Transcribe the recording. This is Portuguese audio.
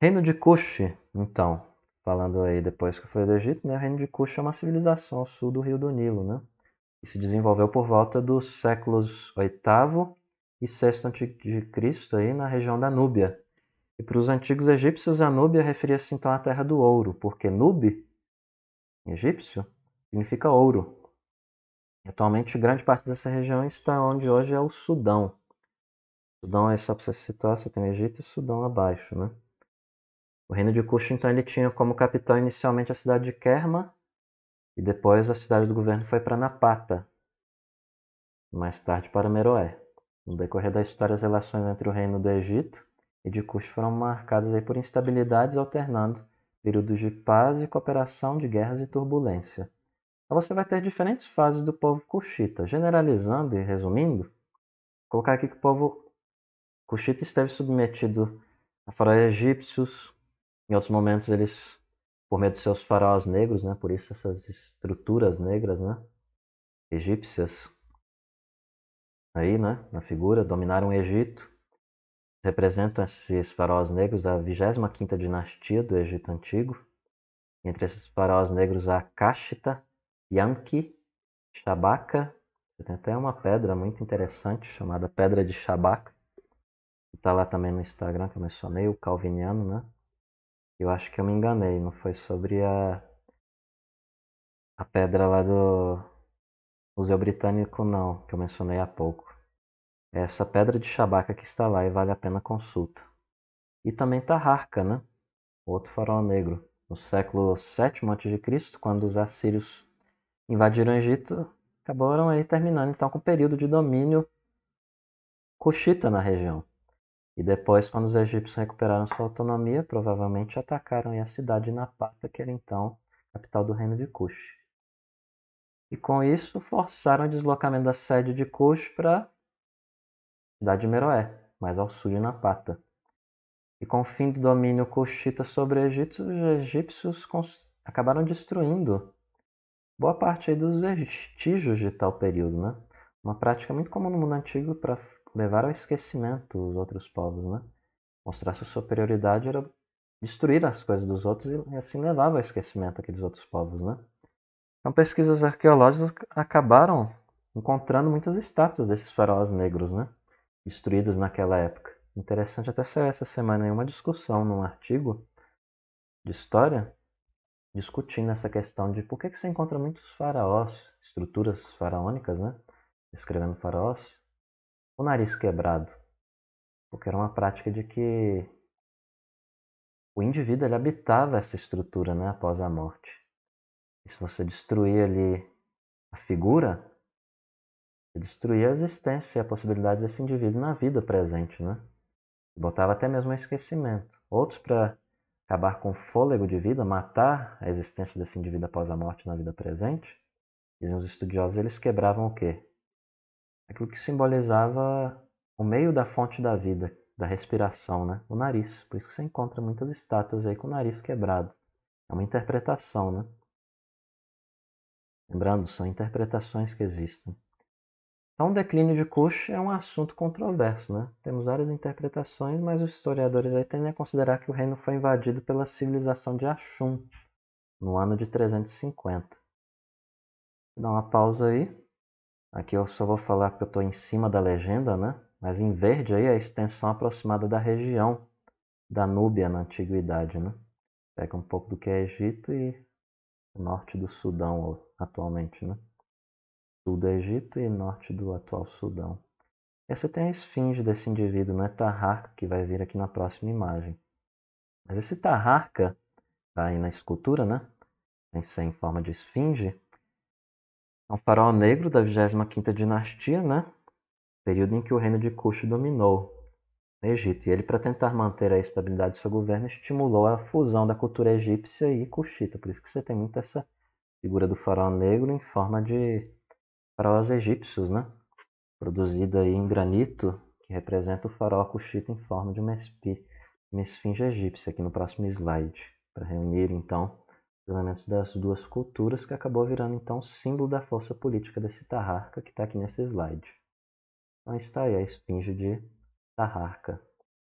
Reino de Kush, então, falando aí depois que foi do Egito, né? O Reino de Kush é uma civilização ao sul do Rio do Nilo, né? E se desenvolveu por volta dos séculos VIII e VI a.C. aí na região da Núbia. E para os antigos egípcios, a Núbia referia-se então à terra do ouro, porque Nub, em egípcio, significa ouro. Atualmente, grande parte dessa região está onde hoje é o Sudão. Sudão, aí só para você situar, você tem o Egito e o Sudão abaixo, né? O reino de Kush, então, ele tinha como capital inicialmente a cidade de Kerma, e depois a cidade do governo foi para Napata, mais tarde para Meroé. No decorrer da história, as relações entre o reino do Egito e de Kush foram marcadas aí por instabilidades alternando períodos de paz e cooperação, de guerras e turbulência. Então você vai ter diferentes fases do povo cuxita. Generalizando e resumindo, vou colocar aqui que o povo cuxita esteve submetido a faraós egípcios, em outros momentos eles, por meio de seus faraós negros, né, por isso essas estruturas negras, né, egípcias, aí, né, na figura, dominaram o Egito. Representam esses faraós negros a 25ª dinastia do Egito Antigo. Entre esses faraós negros há Kashita, Yanki, Shabaka. Tem até uma pedra muito interessante chamada Pedra de Shabaka. Está lá também no Instagram que eu mencionei, o Calviniano, né? Eu acho que eu me enganei, não foi sobre a, a pedra lá do Museu Britânico, não, que eu mencionei há pouco. É essa pedra de Shabaka que está lá e vale a pena consulta. E também Taharka, né? Outro farol negro. No século VII a.C., quando os assírios invadiram o Egito, acabaram aí terminando então com o período de domínio cuxita na região. E depois, quando os egípcios recuperaram sua autonomia, provavelmente atacaram a cidade de Napata, que era então capital do reino de Cush. E com isso, forçaram o deslocamento da sede de Cush para a cidade de Meroé, mais ao sul de Napata. E com o fim do domínio cuxita sobre o Egito, os egípcios acabaram destruindo boa parte dos vestígios de tal período. Né? Uma prática muito comum no mundo antigo para levar ao esquecimento os outros povos, né? Mostrar sua superioridade era destruir as coisas dos outros e assim levava ao esquecimento aqueles outros povos, né? Então pesquisas arqueológicas acabaram encontrando muitas estátuas desses faraós negros, né? Destruídas naquela época. Interessante até ser essa semana em uma discussão num artigo de história discutindo essa questão de por que, que você encontra muitos faraós, estruturas faraônicas, né? Escrevendo faraós, o nariz quebrado, porque era uma prática de que o indivíduo ele habitava essa estrutura né, após a morte. E se você destruir ali a figura, você destruía a existência e a possibilidade desse indivíduo na vida presente. Né? Botava até mesmo esquecimento. Outros, para acabar com o fôlego de vida, matar a existência desse indivíduo após a morte na vida presente, dizem os estudiosos, eles quebravam o quê? Aquilo que simbolizava o meio da fonte da vida, da respiração, né? o nariz. Por isso que você encontra muitas estátuas aí com o nariz quebrado. É uma interpretação, né? Lembrando, são interpretações que existem. Então, o declínio de Kush é um assunto controverso, né? Temos várias interpretações, mas os historiadores aí tendem a considerar que o reino foi invadido pela civilização de Ashum, no ano de 350. Vou dar uma pausa aí. Aqui eu só vou falar que eu estou em cima da legenda, né? Mas em verde aí é a extensão aproximada da região da Núbia na antiguidade, né? Pega um pouco do que é Egito e o norte do Sudão atualmente, né? Sul do Egito e norte do atual Sudão. Essa tem a esfinge desse indivíduo, né? Taharka, que vai vir aqui na próxima imagem. Mas esse Taharka, tá aí na escultura, né? Tem ser em forma de esfinge, é um faraó negro da 25ª dinastia, né? período em que o reino de Cush dominou o Egito. E ele, para tentar manter a estabilidade do seu governo, estimulou a fusão da cultura egípcia e cuxita. Por isso que você tem muito essa figura do faraó negro em forma de faraós egípcios, né? produzida aí em granito, que representa o faraó cuxita em forma de uma, uma esfinge egípcia, aqui no próximo slide, para reunir então elementos das duas culturas, que acabou virando então símbolo da força política desse Taharka que está aqui nesse slide. Então está aí a esfinge de Taharka.